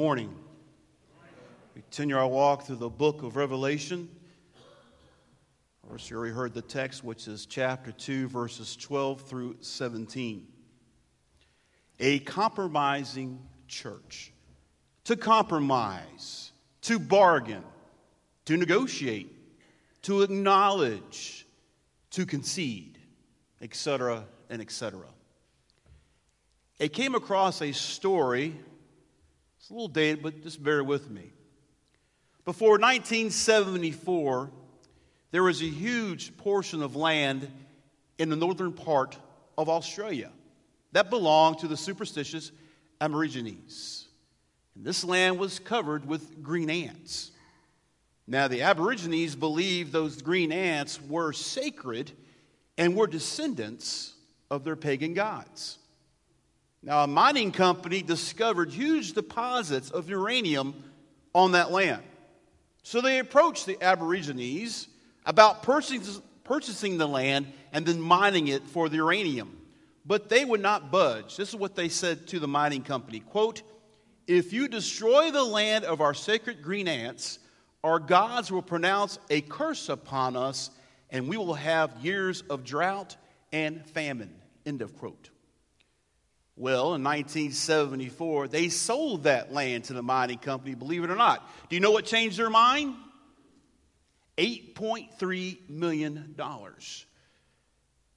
Morning. We continue our walk through the book of Revelation. Course, you already heard the text, which is chapter 2, verses 12 through 17. A compromising church. To compromise, to bargain, to negotiate, to acknowledge, to concede, etc., and etc. It came across a story it's a little dated, but just bear with me. Before 1974, there was a huge portion of land in the northern part of Australia that belonged to the superstitious Aborigines. And this land was covered with green ants. Now, the Aborigines believed those green ants were sacred and were descendants of their pagan gods. Now, a mining company discovered huge deposits of uranium on that land. So they approached the Aborigines about purchasing the land and then mining it for the uranium. But they would not budge. This is what they said to the mining company quote, If you destroy the land of our sacred green ants, our gods will pronounce a curse upon us, and we will have years of drought and famine. End of quote. Well, in 1974, they sold that land to the mining company, believe it or not. Do you know what changed their mind? $8.3 million.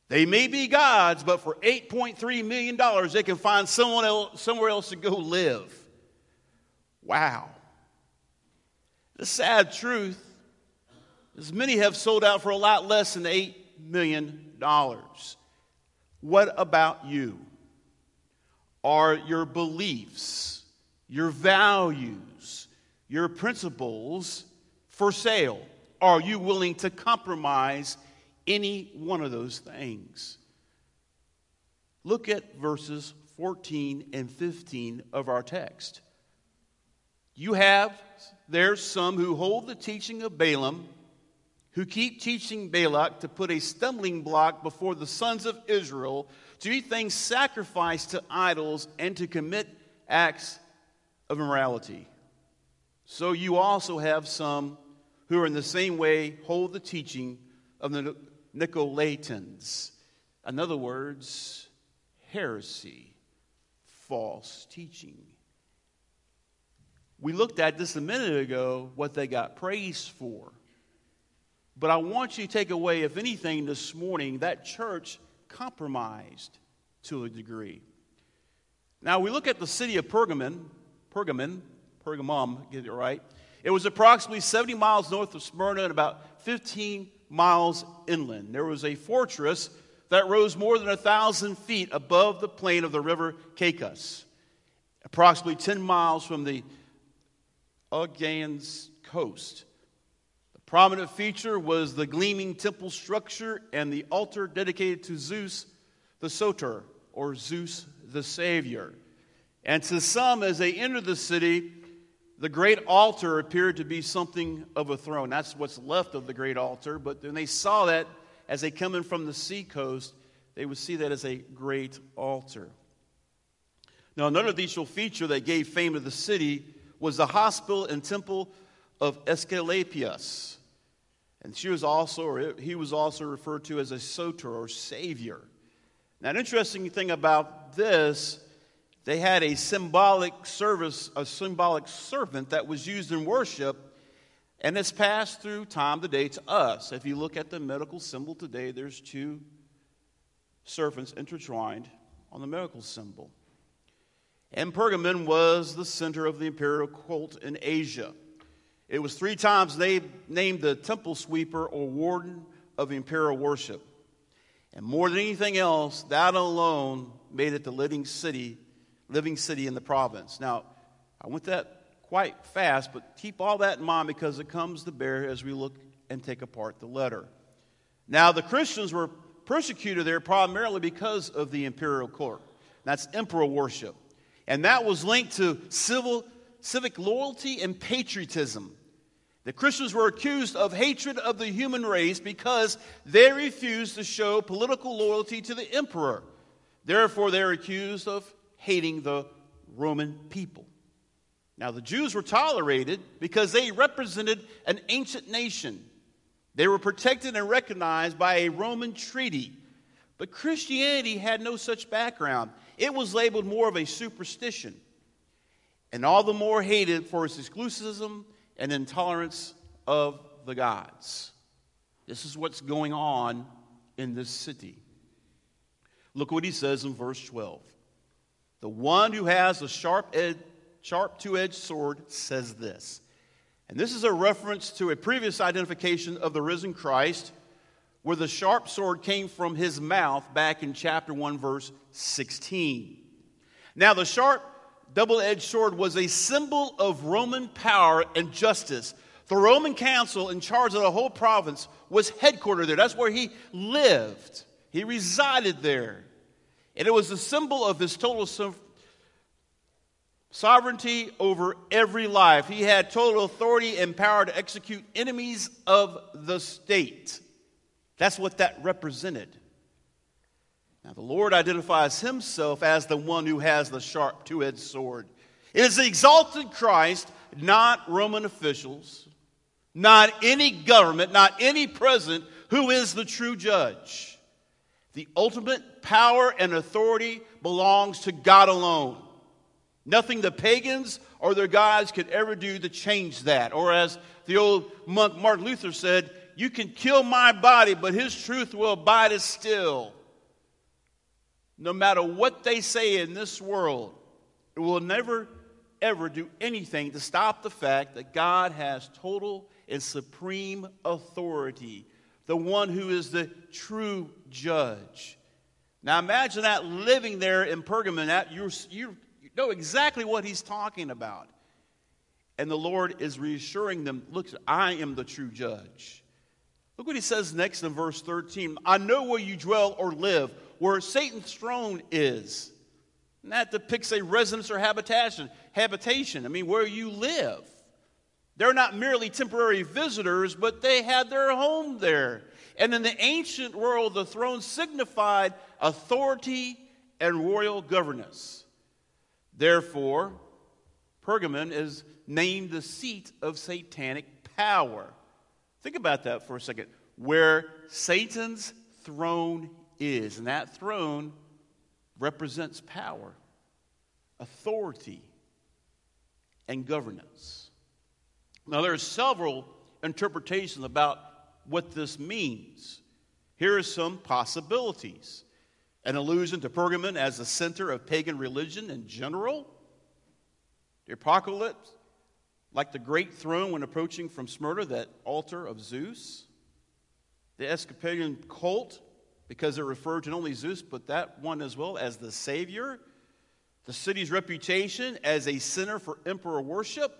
They may be gods, but for $8.3 million, they can find someone else, somewhere else to go live. Wow. The sad truth is many have sold out for a lot less than $8 million. What about you? Are your beliefs, your values, your principles for sale? Are you willing to compromise any one of those things? Look at verses 14 and 15 of our text. You have there some who hold the teaching of Balaam, who keep teaching Balak to put a stumbling block before the sons of Israel to eat things sacrificed to idols, and to commit acts of immorality. So you also have some who are in the same way hold the teaching of the Nicolaitans. In other words, heresy, false teaching. We looked at this a minute ago, what they got praised for. But I want you to take away, if anything, this morning, that church compromised to a degree. Now, we look at the city of Pergamon, Pergamon, Pergamum, get it right. It was approximately 70 miles north of Smyrna and about 15 miles inland. There was a fortress that rose more than a thousand feet above the plain of the river Caicus, approximately 10 miles from the Aegean's coast. Prominent feature was the gleaming temple structure and the altar dedicated to Zeus the Soter, or Zeus the Savior. And to some, as they entered the city, the great altar appeared to be something of a throne. That's what's left of the great altar. But when they saw that as they come in from the sea coast, they would see that as a great altar. Now, another additional feature that gave fame to the city was the hospital and temple of Asclepius. And she was also, or he was also referred to as a soter or savior. Now, an interesting thing about this, they had a symbolic service, a symbolic servant that was used in worship, and it's passed through time today to us. If you look at the medical symbol today, there's two serpents intertwined on the medical symbol. And Pergamon was the center of the imperial cult in Asia. It was three times they named the temple sweeper or warden of imperial worship. And more than anything else, that alone made it the living city, living city in the province. Now, I went that quite fast, but keep all that in mind because it comes to bear as we look and take apart the letter. Now, the Christians were persecuted there primarily because of the imperial court. That's emperor worship. And that was linked to civil civic loyalty and patriotism. The Christians were accused of hatred of the human race because they refused to show political loyalty to the emperor. Therefore, they're accused of hating the Roman people. Now, the Jews were tolerated because they represented an ancient nation. They were protected and recognized by a Roman treaty. But Christianity had no such background. It was labeled more of a superstition, and all the more hated for its exclusivism and intolerance of the gods. This is what's going on in this city. Look what he says in verse 12. The one who has a sharp, ed- sharp two edged sword says this. And this is a reference to a previous identification of the risen Christ, where the sharp sword came from his mouth back in chapter 1, verse 16. Now, the sharp double edged sword was a symbol of Roman power and justice. The Roman council in charge of the whole province was headquartered there. That's where he lived, he resided there. And it was a symbol of his total sovereignty over every life. He had total authority and power to execute enemies of the state. That's what that represented. Now, the Lord identifies himself as the one who has the sharp two edged sword. It is the exalted Christ, not Roman officials, not any government, not any president, who is the true judge. The ultimate power and authority belongs to God alone. Nothing the pagans or their gods could ever do to change that. Or as the old monk Martin Luther said, you can kill my body, but his truth will abide as still. No matter what they say in this world, it will never, ever do anything to stop the fact that God has total and supreme authority, the one who is the true judge. Now imagine that living there in Pergamon, that you you know exactly what he's talking about. And the Lord is reassuring them, look, I am the true judge. Look what he says next in verse 13. I know where you dwell or live, where Satan's throne is. And that depicts a residence or habitation. Habitation. I mean, where you live. They're not merely temporary visitors, but they had their home there. And in the ancient world, the throne signified authority and royal governance. Therefore, Pergamon is named the seat of satanic power. Think about that for a second. Where Satan's throne is, and that throne represents power, authority, and governance. Now, there are several interpretations about what this means. Here are some possibilities an allusion to Pergamon as the center of pagan religion in general, the acropolis, like the great throne when approaching from Smyrna, that altar of Zeus, the Asclepian cult, because it referred to not only Zeus, but that one as well as the Savior, the city's reputation as a center for emperor worship.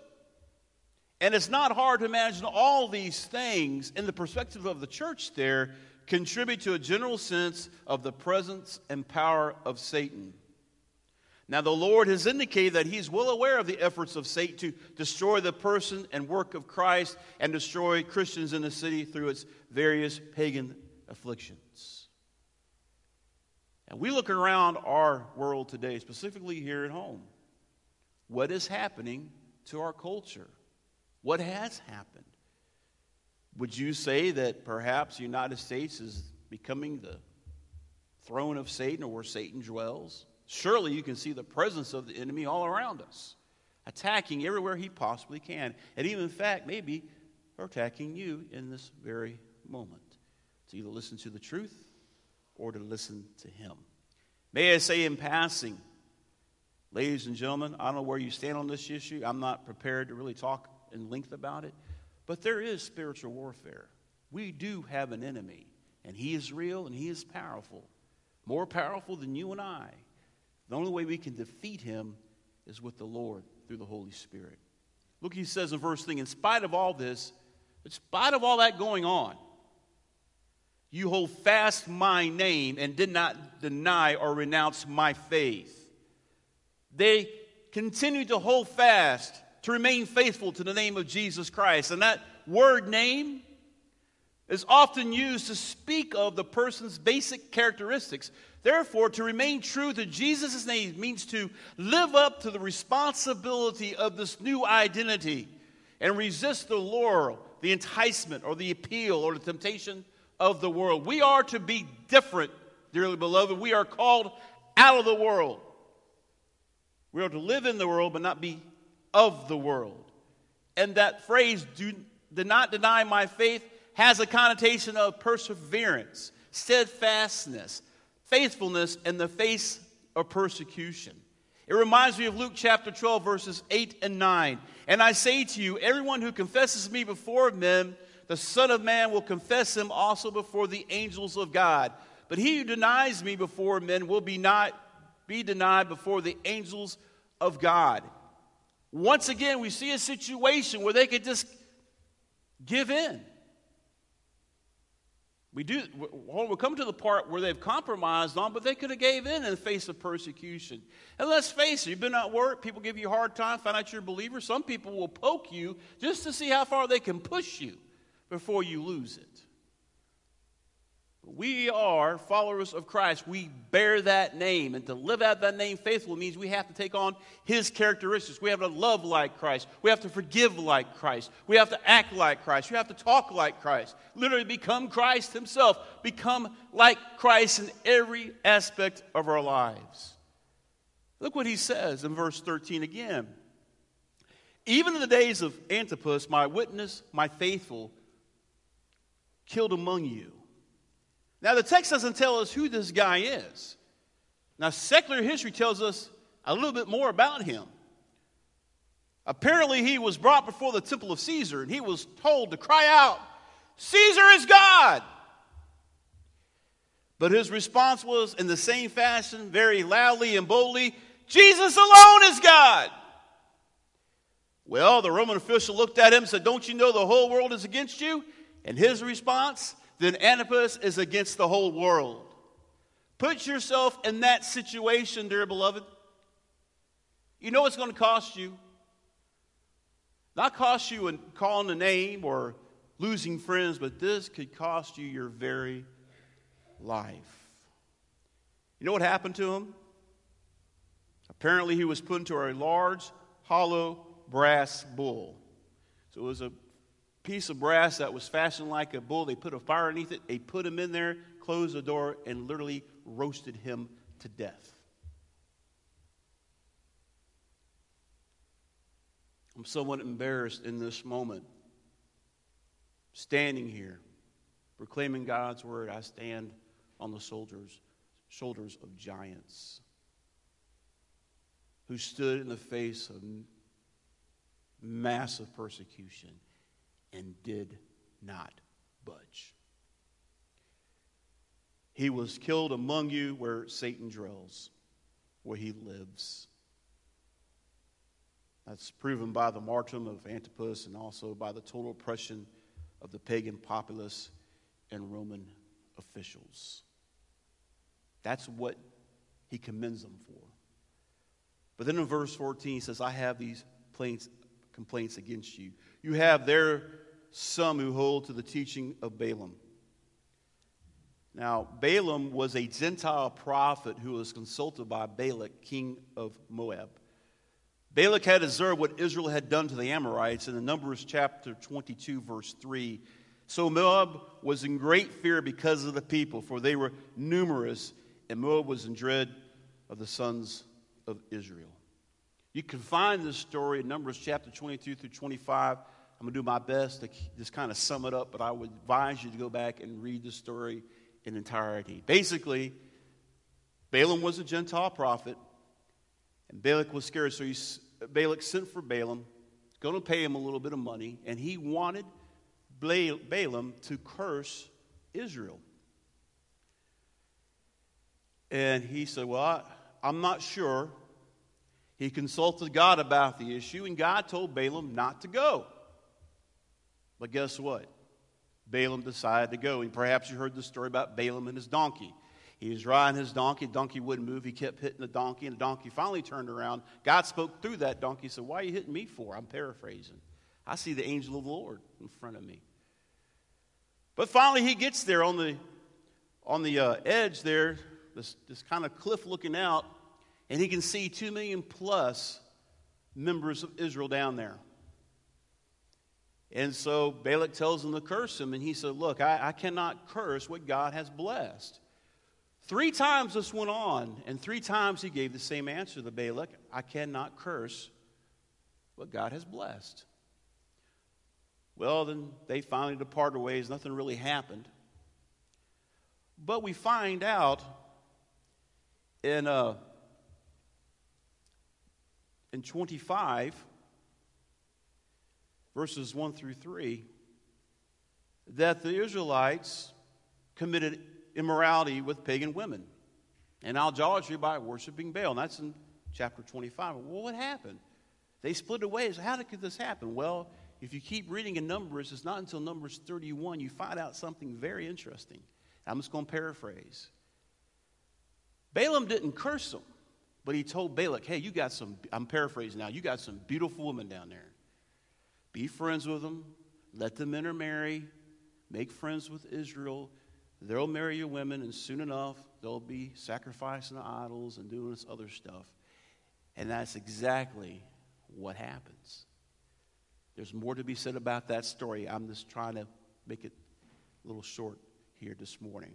And it's not hard to imagine all these things in the perspective of the church there contribute to a general sense of the presence and power of Satan. Now, the Lord has indicated that He's well aware of the efforts of Satan to destroy the person and work of Christ and destroy Christians in the city through its various pagan afflictions. And we look around our world today, specifically here at home. What is happening to our culture? What has happened? Would you say that perhaps the United States is becoming the throne of Satan or where Satan dwells? Surely you can see the presence of the enemy all around us, attacking everywhere he possibly can. And even, in fact, maybe attacking you in this very moment. To either listen to the truth or to listen to him. May I say in passing, ladies and gentlemen, I don't know where you stand on this issue. I'm not prepared to really talk in length about it. But there is spiritual warfare. We do have an enemy, and he is real and he is powerful, more powerful than you and I. The only way we can defeat him is with the Lord through the Holy Spirit. Look, he says in verse 3 in spite of all this, in spite of all that going on, you hold fast my name and did not deny or renounce my faith. They continue to hold fast to remain faithful to the name of Jesus Christ. And that word name is often used to speak of the person's basic characteristics. Therefore, to remain true to Jesus' name means to live up to the responsibility of this new identity and resist the lure, the enticement, or the appeal, or the temptation of the world. We are to be different, dearly beloved. We are called out of the world. We are to live in the world, but not be of the world. And that phrase, do, do not deny my faith, has a connotation of perseverance, steadfastness, faithfulness in the face of persecution. It reminds me of Luke chapter 12, verses 8 and 9. And I say to you, everyone who confesses me before men, the Son of Man will confess him also before the angels of God. But he who denies me before men will be not be denied before the angels of God. Once again, we see a situation where they could just give in. We do. We'll come to the part where they've compromised on, but they could have gave in in the face of persecution. And let's face it, you've been at work, people give you a hard time, find out you're a believer. Some people will poke you just to see how far they can push you before you lose it. We are followers of Christ. We bear that name. And to live out that name faithfully means we have to take on his characteristics. We have to love like Christ. We have to forgive like Christ. We have to act like Christ. We have to talk like Christ. Literally become Christ himself. Become like Christ in every aspect of our lives. Look what he says in verse 13 again. Even in the days of Antipas, my witness, my faithful, killed among you now, the text doesn't tell us who this guy is. Now, secular history tells us a little bit more about him. Apparently, he was brought before the temple of Caesar and he was told to cry out, Caesar is God! But his response was, in the same fashion, very loudly and boldly, Jesus alone is God! Well, the Roman official looked at him and said, Don't you know the whole world is against you? And his response, then Antipas is against the whole world. Put yourself in that situation, dear beloved. You know it's going to cost you. Not cost you in calling a name or losing friends, but this could cost you your very life. You know what happened to him? Apparently, he was put into a large, hollow brass bull. So it was a piece of brass that was fashioned like a bull. They put a fire underneath it. They put him in there, closed the door, and literally roasted him to death. I'm somewhat embarrassed in this moment. Standing here, proclaiming God's word, I stand on the soldiers, shoulders of giants who stood in the face of massive persecution and did not budge. He was killed among you where Satan dwells, where he lives. That's proven by the martyrdom of Antipas and also by the total oppression of the pagan populace and Roman officials. That's what he commends them for. But then in verse 14, he says, I have these complaints against you. You have there some who hold to the teaching of Balaam. Now, Balaam was a Gentile prophet who was consulted by Balak, king of Moab. Balak had observed what Israel had done to the Amorites in the Numbers chapter 22, verse 3. So Moab was in great fear because of the people, for they were numerous, and Moab was in dread of the sons of Israel. You can find this story in Numbers chapter 22 through 25. I'm going to do my best to just kind of sum it up, but I would advise you to go back and read the story in entirety. Basically, Balaam was a Gentile prophet, and Balak was scared, so he, Balak sent for Balaam, going to pay him a little bit of money, and he wanted Balaam to curse Israel. And he said, Well, I, I'm not sure. He consulted God about the issue, and God told Balaam not to go. But guess what? Balaam decided to go. And perhaps you heard the story about Balaam and his donkey. He was riding his donkey. Donkey wouldn't move. He kept hitting the donkey, and the donkey finally turned around. God spoke through that donkey. He said, Why are you hitting me for? I'm paraphrasing. I see the angel of the Lord in front of me. But finally, he gets there on the, on the uh, edge there, this, this kind of cliff looking out, and he can see two million plus members of Israel down there. And so Balak tells him to curse him, and he said, Look, I, I cannot curse what God has blessed. Three times this went on, and three times he gave the same answer to Balak I cannot curse what God has blessed. Well, then they finally departed ways. Nothing really happened. But we find out in, uh, in 25, verses 1 through 3, that the Israelites committed immorality with pagan women and idolatry by worshiping Baal. And that's in chapter 25. Well, what happened? They split away. So how did this happen? Well, if you keep reading in Numbers, it's not until Numbers 31 you find out something very interesting. I'm just going to paraphrase. Balaam didn't curse them, but he told Balak, hey, you got some, I'm paraphrasing now, you got some beautiful women down there. Be friends with them, let them intermarry, make friends with Israel. They'll marry your women, and soon enough, they'll be sacrificing the idols and doing this other stuff. And that's exactly what happens. There's more to be said about that story. I'm just trying to make it a little short here this morning.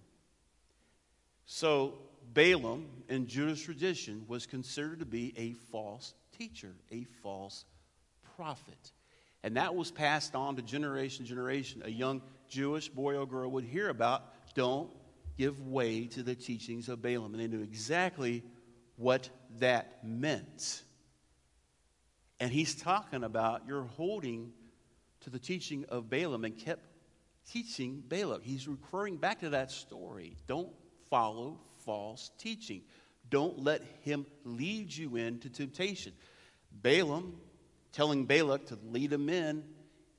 So, Balaam, in Jewish tradition, was considered to be a false teacher, a false prophet. And that was passed on to generation to generation. A young Jewish boy or girl would hear about don't give way to the teachings of Balaam. And they knew exactly what that meant. And he's talking about you're holding to the teaching of Balaam and kept teaching Balaam. He's referring back to that story. Don't follow false teaching. Don't let him lead you into temptation. Balaam telling Balak to lead him in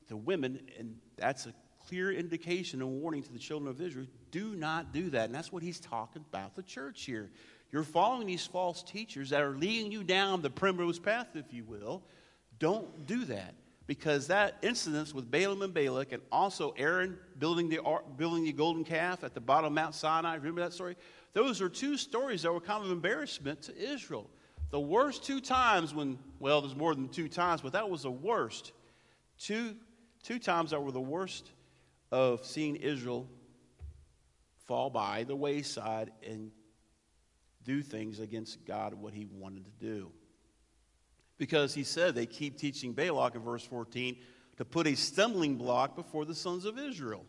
to women, and that's a clear indication and warning to the children of Israel. Do not do that. And that's what he's talking about the church here. You're following these false teachers that are leading you down the primrose path, if you will. Don't do that because that incident with Balaam and Balak, and also Aaron building the, building the golden calf at the bottom of Mount Sinai, remember that story? Those are two stories that were kind of embarrassment to Israel. The worst two times when, well, there's more than two times, but that was the worst. Two, two times that were the worst of seeing Israel fall by the wayside and do things against God, what he wanted to do. Because he said they keep teaching Balak in verse 14 to put a stumbling block before the sons of Israel,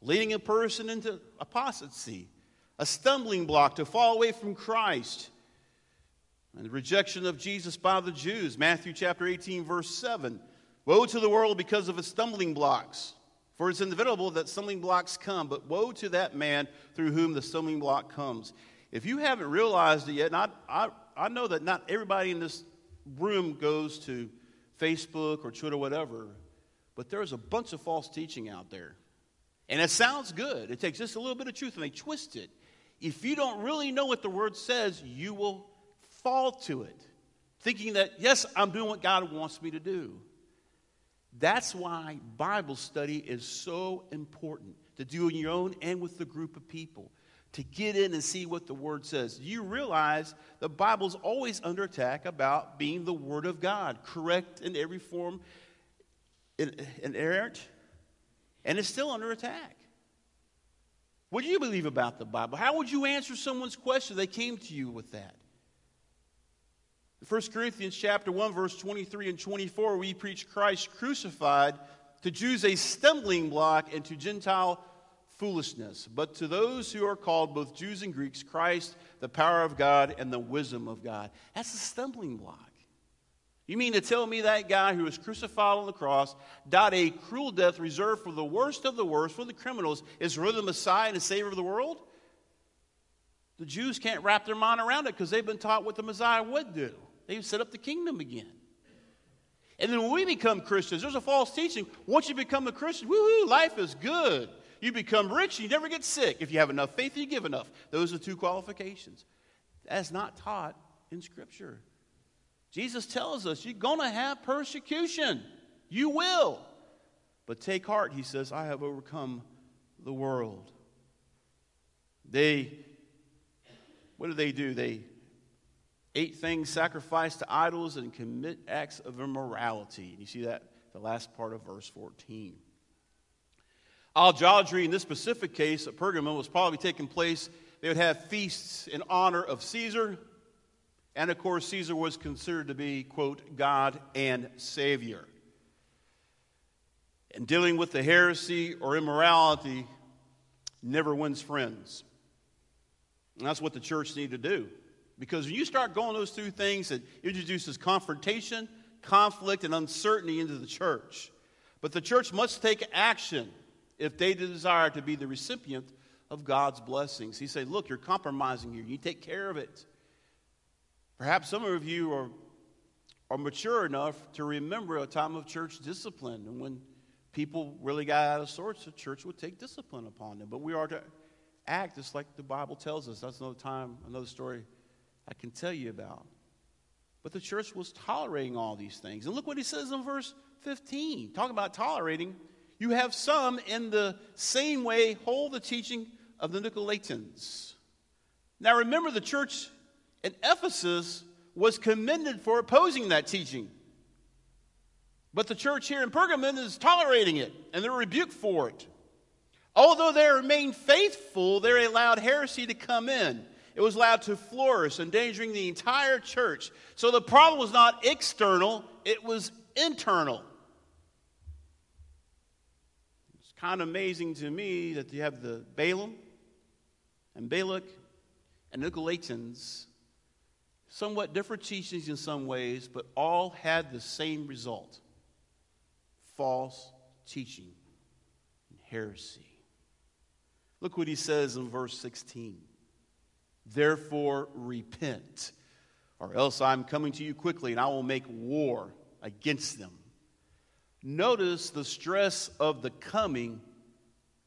leading a person into apostasy, a stumbling block to fall away from Christ, and the rejection of Jesus by the Jews. Matthew chapter 18, verse 7. Woe to the world because of its stumbling blocks. For it's inevitable that stumbling blocks come, but woe to that man through whom the stumbling block comes. If you haven't realized it yet, I, I, I know that not everybody in this room goes to Facebook or Twitter, whatever, but there's a bunch of false teaching out there. And it sounds good. It takes just a little bit of truth and they twist it. If you don't really know what the word says, you will fall to it, thinking that, yes, I'm doing what God wants me to do. That's why Bible study is so important to do on your own and with the group of people to get in and see what the Word says. You realize the Bible's always under attack about being the Word of God, correct in every form, and inerrant, and it's still under attack. What do you believe about the Bible? How would you answer someone's question they came to you with that? 1 Corinthians chapter 1 verse 23 and 24 we preach Christ crucified to Jews a stumbling block and to Gentile foolishness. But to those who are called, both Jews and Greeks, Christ, the power of God and the wisdom of God. That's a stumbling block. You mean to tell me that guy who was crucified on the cross, died a cruel death reserved for the worst of the worst, for the criminals, is really the Messiah and the Savior of the world? The Jews can't wrap their mind around it because they've been taught what the Messiah would do. They've set up the kingdom again. And then when we become Christians, there's a false teaching. Once you become a Christian, woohoo, life is good. You become rich, you never get sick. If you have enough faith, you give enough. Those are two qualifications. That's not taught in Scripture. Jesus tells us you're going to have persecution. You will. But take heart, he says, I have overcome the world. They, what do they do? They ate things sacrificed to idols and commit acts of immorality. And You see that, the last part of verse 14. Idolatry in this specific case at Pergamum was probably taking place. They would have feasts in honor of Caesar. And of course, Caesar was considered to be, quote, God and Savior. And dealing with the heresy or immorality never wins friends. And that's what the church need to do. Because when you start going those two things, it introduces confrontation, conflict, and uncertainty into the church. But the church must take action if they desire to be the recipient of God's blessings. He said, Look, you're compromising here. You take care of it. Perhaps some of you are, are mature enough to remember a time of church discipline and when people really got out of sorts, the church would take discipline upon them. But we are to act just like the Bible tells us. That's another time, another story I can tell you about. But the church was tolerating all these things. And look what he says in verse 15. Talking about tolerating, you have some in the same way hold the teaching of the Nicolaitans. Now remember, the church in Ephesus was commended for opposing that teaching. But the church here in Pergamon is tolerating it, and they're rebuked for it. Although they remained faithful, they allowed heresy to come in. It was allowed to flourish, endangering the entire church. So the problem was not external, it was internal. It's kind of amazing to me that you have the Balaam and Balak and Nicolaitans, somewhat different teachings in some ways, but all had the same result false teaching and heresy. Look what he says in verse 16. Therefore, repent, or else I'm coming to you quickly and I will make war against them. Notice the stress of the coming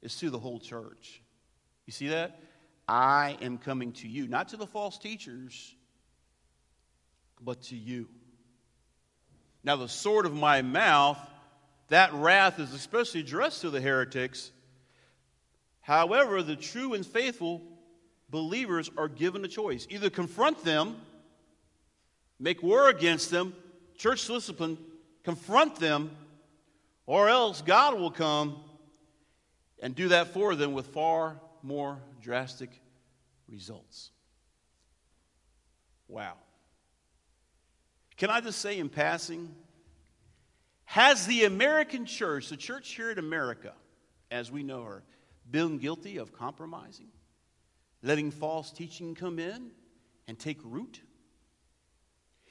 is to the whole church. You see that? I am coming to you, not to the false teachers, but to you. Now, the sword of my mouth, that wrath is especially addressed to the heretics. However, the true and faithful believers are given a choice either confront them, make war against them, church discipline, confront them, or else God will come and do that for them with far more drastic results. Wow. Can I just say in passing, has the American church, the church here in America, as we know her, been guilty of compromising? letting false teaching come in and take root?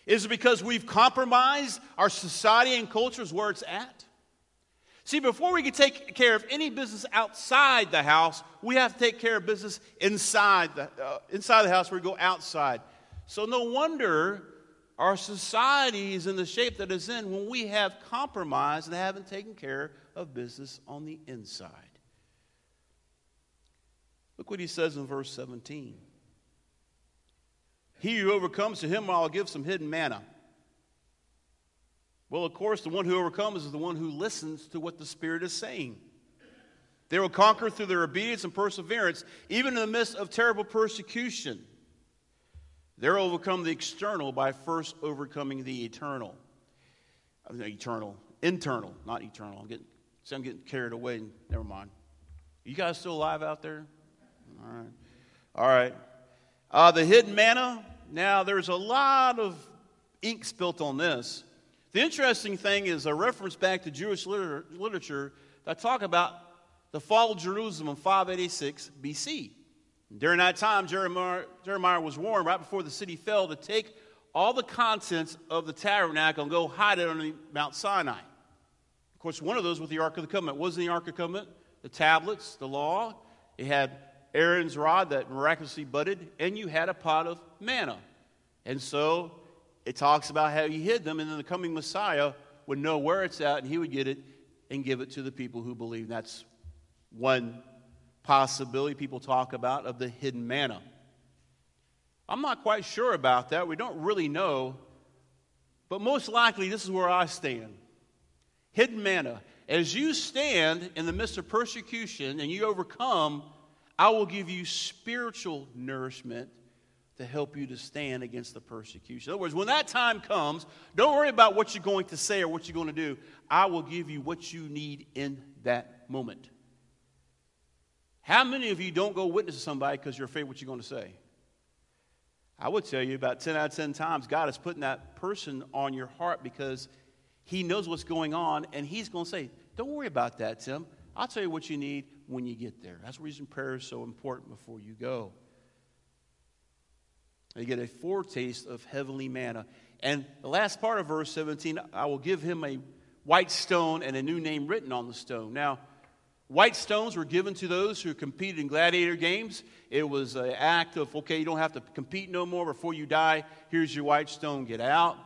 Is it because we've compromised our society and cultures where it's at? See, before we can take care of any business outside the house, we have to take care of business inside the, uh, inside the house where we go outside. So, no wonder our society is in the shape that it's in when we have compromised and haven't taken care of business on the inside. Look what he says in verse 17. He who overcomes to him I'll give some hidden manna. Well, of course, the one who overcomes is the one who listens to what the Spirit is saying. They will conquer through their obedience and perseverance, even in the midst of terrible persecution. They'll overcome the external by first overcoming the eternal. Mean, eternal, internal, not eternal. I'm getting, see, I'm getting carried away. Never mind. You guys still alive out there? All right. All right. Uh, the hidden manna. Now, there's a lot of ink spilt on this. The interesting thing is a reference back to Jewish liter- literature that talk about the fall of Jerusalem in 586 BC. During that time, Jeremiah, Jeremiah was warned right before the city fell to take all the contents of the tabernacle and go hide it on Mount Sinai. Of course, one of those was the Ark of the Covenant. Was the Ark of the Covenant? The tablets, the law. It had Aaron's rod that miraculously budded, and you had a pot of manna. And so it talks about how he hid them, and then the coming Messiah would know where it's at, and he would get it and give it to the people who believe. That's one possibility people talk about of the hidden manna. I'm not quite sure about that. We don't really know. But most likely, this is where I stand. Hidden manna. As you stand in the midst of persecution and you overcome, I will give you spiritual nourishment to help you to stand against the persecution. In other words, when that time comes, don't worry about what you're going to say or what you're going to do. I will give you what you need in that moment. How many of you don't go witness to somebody because you're afraid what you're going to say? I would tell you about 10 out of 10 times, God is putting that person on your heart because He knows what's going on, and He's going to say, Don't worry about that, Tim. I'll tell you what you need when you get there. That's the reason prayer is so important before you go. You get a foretaste of heavenly manna. And the last part of verse 17 I will give him a white stone and a new name written on the stone. Now, White stones were given to those who competed in gladiator games. It was an act of, okay, you don't have to compete no more before you die. Here's your white stone, get out.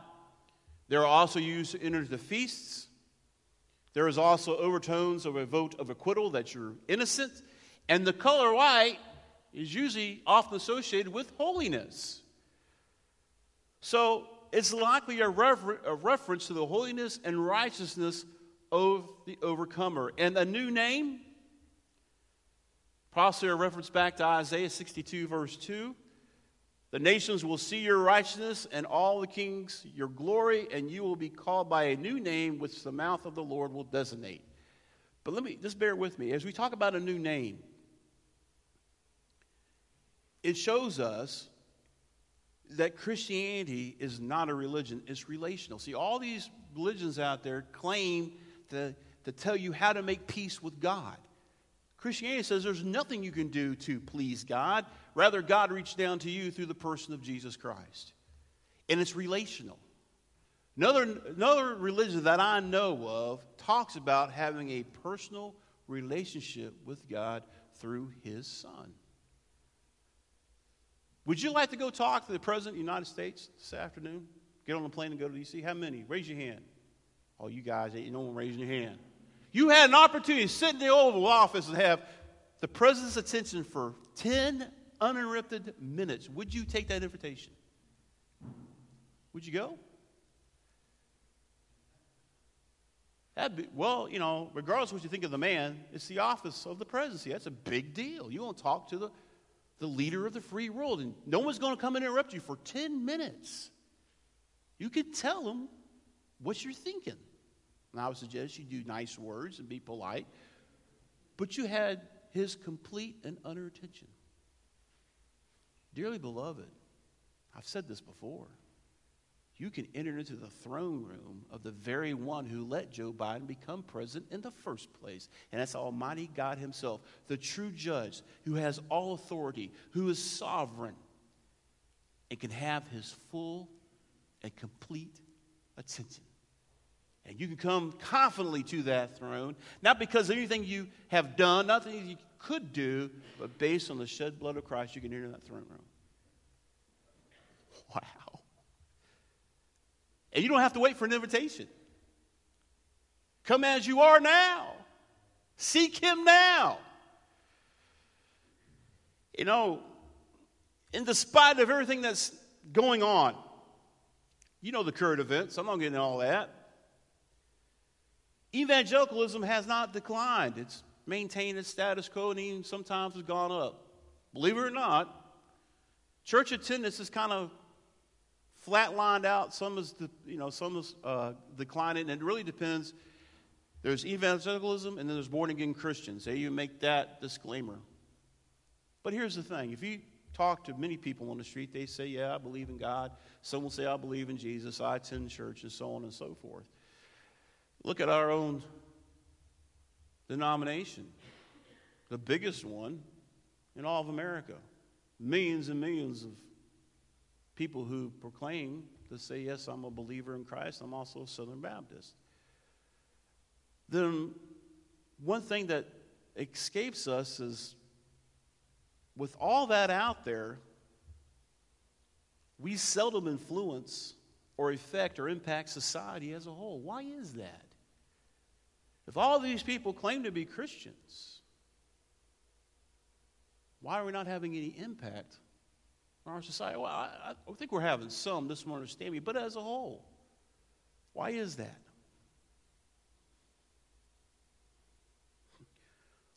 They are also used to enter the feasts. There is also overtones of a vote of acquittal that you're innocent. And the color white is usually often associated with holiness. So it's likely a, refer- a reference to the holiness and righteousness of the overcomer. And a new name, possibly a reference back to Isaiah 62, verse 2. The nations will see your righteousness, and all the kings your glory, and you will be called by a new name which the mouth of the Lord will designate. But let me just bear with me. As we talk about a new name, it shows us that Christianity is not a religion, it's relational. See, all these religions out there claim to, to tell you how to make peace with God. Christianity says there's nothing you can do to please God. Rather, God reached down to you through the person of Jesus Christ. And it's relational. Another, another religion that I know of talks about having a personal relationship with God through His Son. Would you like to go talk to the President of the United States this afternoon? Get on a plane and go to D.C.? How many? Raise your hand. Oh, you guys, ain't no one raising your hand. You had an opportunity to sit in the Oval Office and have the president's attention for 10 uninterrupted minutes. Would you take that invitation? Would you go? That'd Be, well, you know, regardless of what you think of the man, it's the office of the presidency. That's a big deal. You want to talk to the, the leader of the free world, and no one's going to come and interrupt you for 10 minutes. You could tell them what you're thinking. And I would suggest you do nice words and be polite. But you had his complete and utter attention. Dearly beloved, I've said this before. You can enter into the throne room of the very one who let Joe Biden become president in the first place. And that's Almighty God Himself, the true judge who has all authority, who is sovereign, and can have His full and complete attention. And you can come confidently to that throne, not because of anything you have done, nothing you could do, but based on the shed blood of Christ, you can enter that throne room. Wow. And you don't have to wait for an invitation. Come as you are now. Seek Him now. You know, in despite of everything that's going on, you know the current events. I'm not getting all that. Evangelicalism has not declined. It's maintained its status quo and even sometimes has gone up. Believe it or not, church attendance is kind of flatlined out. Some is, the you know, some is uh, declining, and it really depends. There's evangelicalism, and then there's born again Christians. They you make that disclaimer. But here's the thing: if you talk to many people on the street, they say, "Yeah, I believe in God." Some will say, "I believe in Jesus." I attend church, and so on and so forth. Look at our own denomination, the biggest one in all of America. Millions and millions of people who proclaim to say, Yes, I'm a believer in Christ, I'm also a Southern Baptist. Then, one thing that escapes us is with all that out there, we seldom influence or affect or impact society as a whole. Why is that? If all these people claim to be Christians, why are we not having any impact on our society? Well, I, I think we're having some, this will understand me, but as a whole, why is that?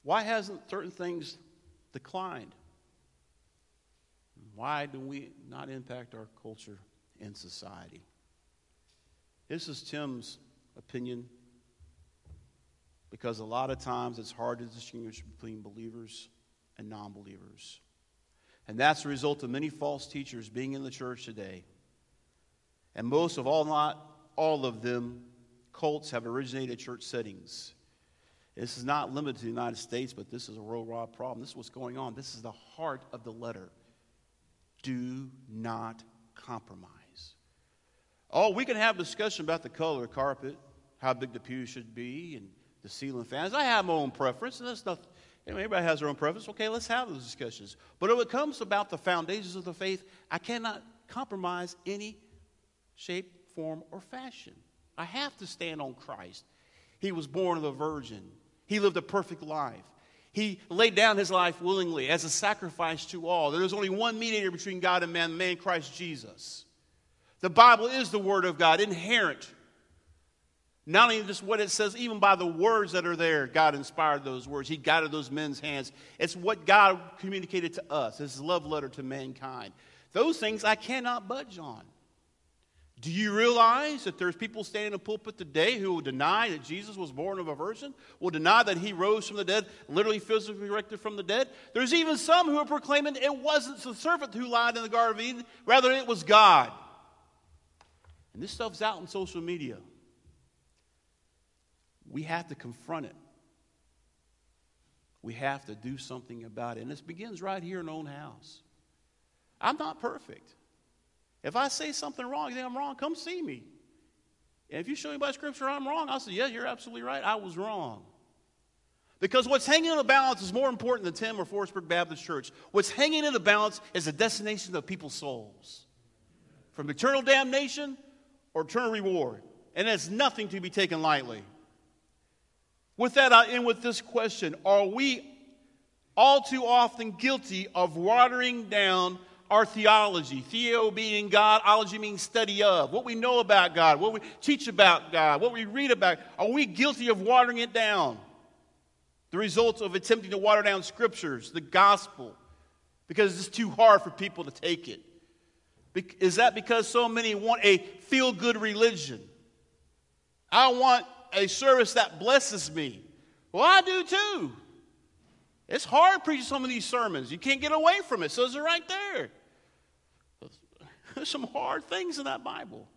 Why hasn't certain things declined? Why do we not impact our culture and society? This is Tim's opinion because a lot of times it's hard to distinguish between believers and non believers. And that's the result of many false teachers being in the church today. And most of all, not all of them, cults have originated church settings. This is not limited to the United States, but this is a worldwide problem. This is what's going on. This is the heart of the letter. Do not compromise. Oh, we can have a discussion about the color of carpet, how big the pew should be, and the ceiling fans. I have my own preference, and that's nothing. Everybody has their own preference. Okay, let's have those discussions. But when it comes about the foundations of the faith, I cannot compromise any shape, form, or fashion. I have to stand on Christ. He was born of a virgin. He lived a perfect life. He laid down his life willingly as a sacrifice to all. There is only one mediator between God and man, man Christ Jesus. The Bible is the Word of God, inerrant. Not only just what it says, even by the words that are there, God inspired those words. He guided those men's hands. It's what God communicated to us, His love letter to mankind. Those things I cannot budge on. Do you realize that there's people standing in the pulpit today who will deny that Jesus was born of a virgin? Will deny that he rose from the dead, literally physically erected from the dead? There's even some who are proclaiming it wasn't the serpent who lied in the Garden of Eden, rather, it was God. And this stuff's out on social media. We have to confront it. We have to do something about it. And this begins right here in our own house. I'm not perfect. If I say something wrong, you think I'm wrong, come see me. And if you show me by scripture I'm wrong, I'll say, yeah, you're absolutely right. I was wrong. Because what's hanging in the balance is more important than Tim or Forestburg Baptist Church. What's hanging in the balance is the destination of people's souls. From eternal damnation or eternal reward. And it's nothing to be taken lightly. With that, I end with this question Are we all too often guilty of watering down our theology. Theo being God, ology means study of. What we know about God, what we teach about God, what we read about. Are we guilty of watering it down? The results of attempting to water down scriptures, the gospel, because it's too hard for people to take it. Is that because so many want a feel good religion? I want a service that blesses me. Well, I do too. It's hard preaching some of these sermons. You can't get away from it. So it's right there. There's some hard things in that Bible.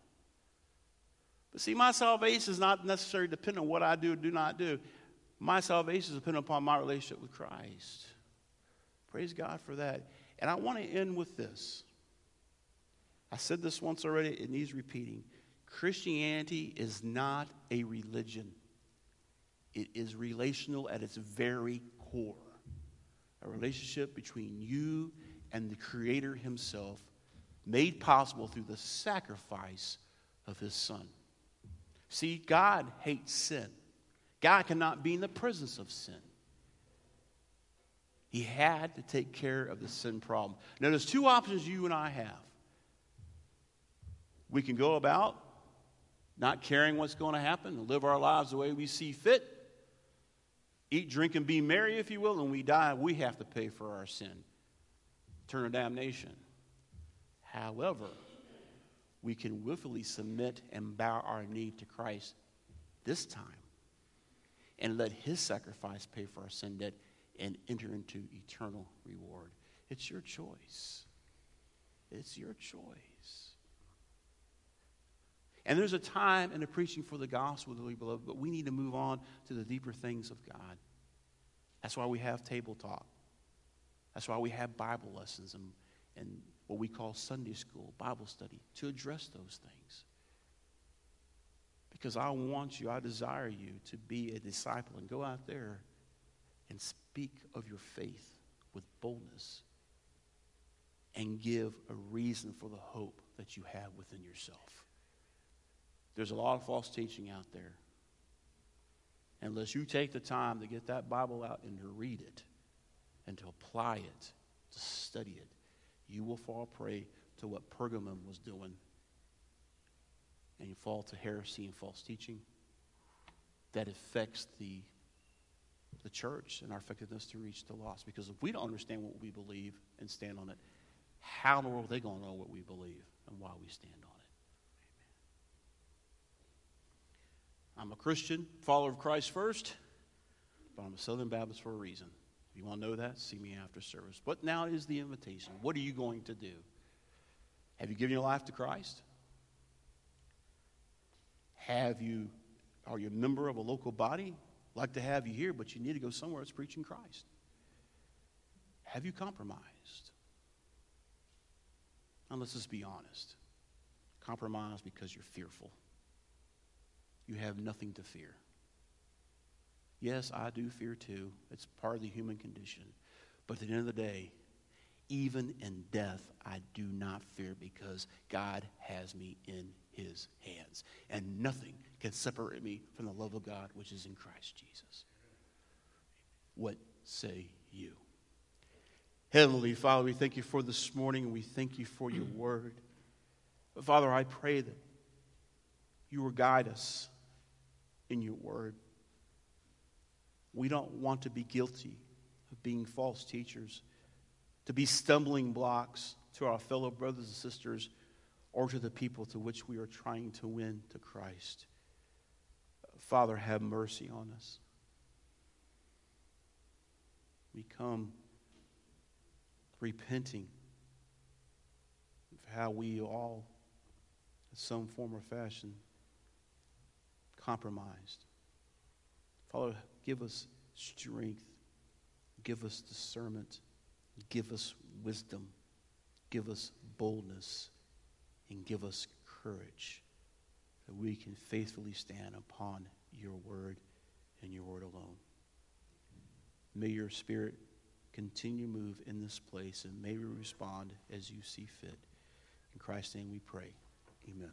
But see, my salvation is not necessarily dependent on what I do or do not do. My salvation is dependent upon my relationship with Christ. Praise God for that. And I want to end with this. I said this once already, it needs repeating. Christianity is not a religion, it is relational at its very core. A relationship between you and the Creator Himself made possible through the sacrifice of his son. See, God hates sin. God cannot be in the presence of sin. He had to take care of the sin problem. Now, there's two options you and I have. We can go about not caring what's going to happen live our lives the way we see fit. Eat, drink, and be merry, if you will, and we die, we have to pay for our sin. Eternal damnation. However, we can willfully submit and bow our knee to Christ this time and let his sacrifice pay for our sin debt and enter into eternal reward. It's your choice. It's your choice. And there's a time in the preaching for the gospel, dearly beloved, but we need to move on to the deeper things of God. That's why we have table talk. That's why we have Bible lessons and, and what we call Sunday school, Bible study, to address those things. Because I want you, I desire you to be a disciple and go out there and speak of your faith with boldness and give a reason for the hope that you have within yourself. There's a lot of false teaching out there. Unless you take the time to get that Bible out and to read it and to apply it, to study it, you will fall prey to what Pergamum was doing. And you fall to heresy and false teaching that affects the the church and our effectiveness to reach the lost. Because if we don't understand what we believe and stand on it, how in the world are they going to know what we believe and why we stand on it? Amen. I'm a Christian, follower of Christ first, but I'm a Southern Baptist for a reason. If you want to know that, see me after service. But now is the invitation. What are you going to do? Have you given your life to Christ? Have you, are you a member of a local body? like to have you here, but you need to go somewhere that's preaching Christ. Have you compromised? Now, let's just be honest. Compromise because you're fearful. You have nothing to fear. Yes, I do fear too. It's part of the human condition. But at the end of the day, even in death, I do not fear because God has me in his hands. And nothing can separate me from the love of God which is in Christ Jesus. What say you? Heavenly Father, we thank you for this morning and we thank you for your word. Father, I pray that you will guide us in your word. We don't want to be guilty of being false teachers, to be stumbling blocks to our fellow brothers and sisters or to the people to which we are trying to win to Christ. Father, have mercy on us. We come repenting of how we all, in some form or fashion, compromised. Father, give us strength, give us discernment, give us wisdom, give us boldness and give us courage that we can faithfully stand upon your word and your word alone. May your spirit continue to move in this place and may we respond as you see fit. In Christ's name we pray. Amen.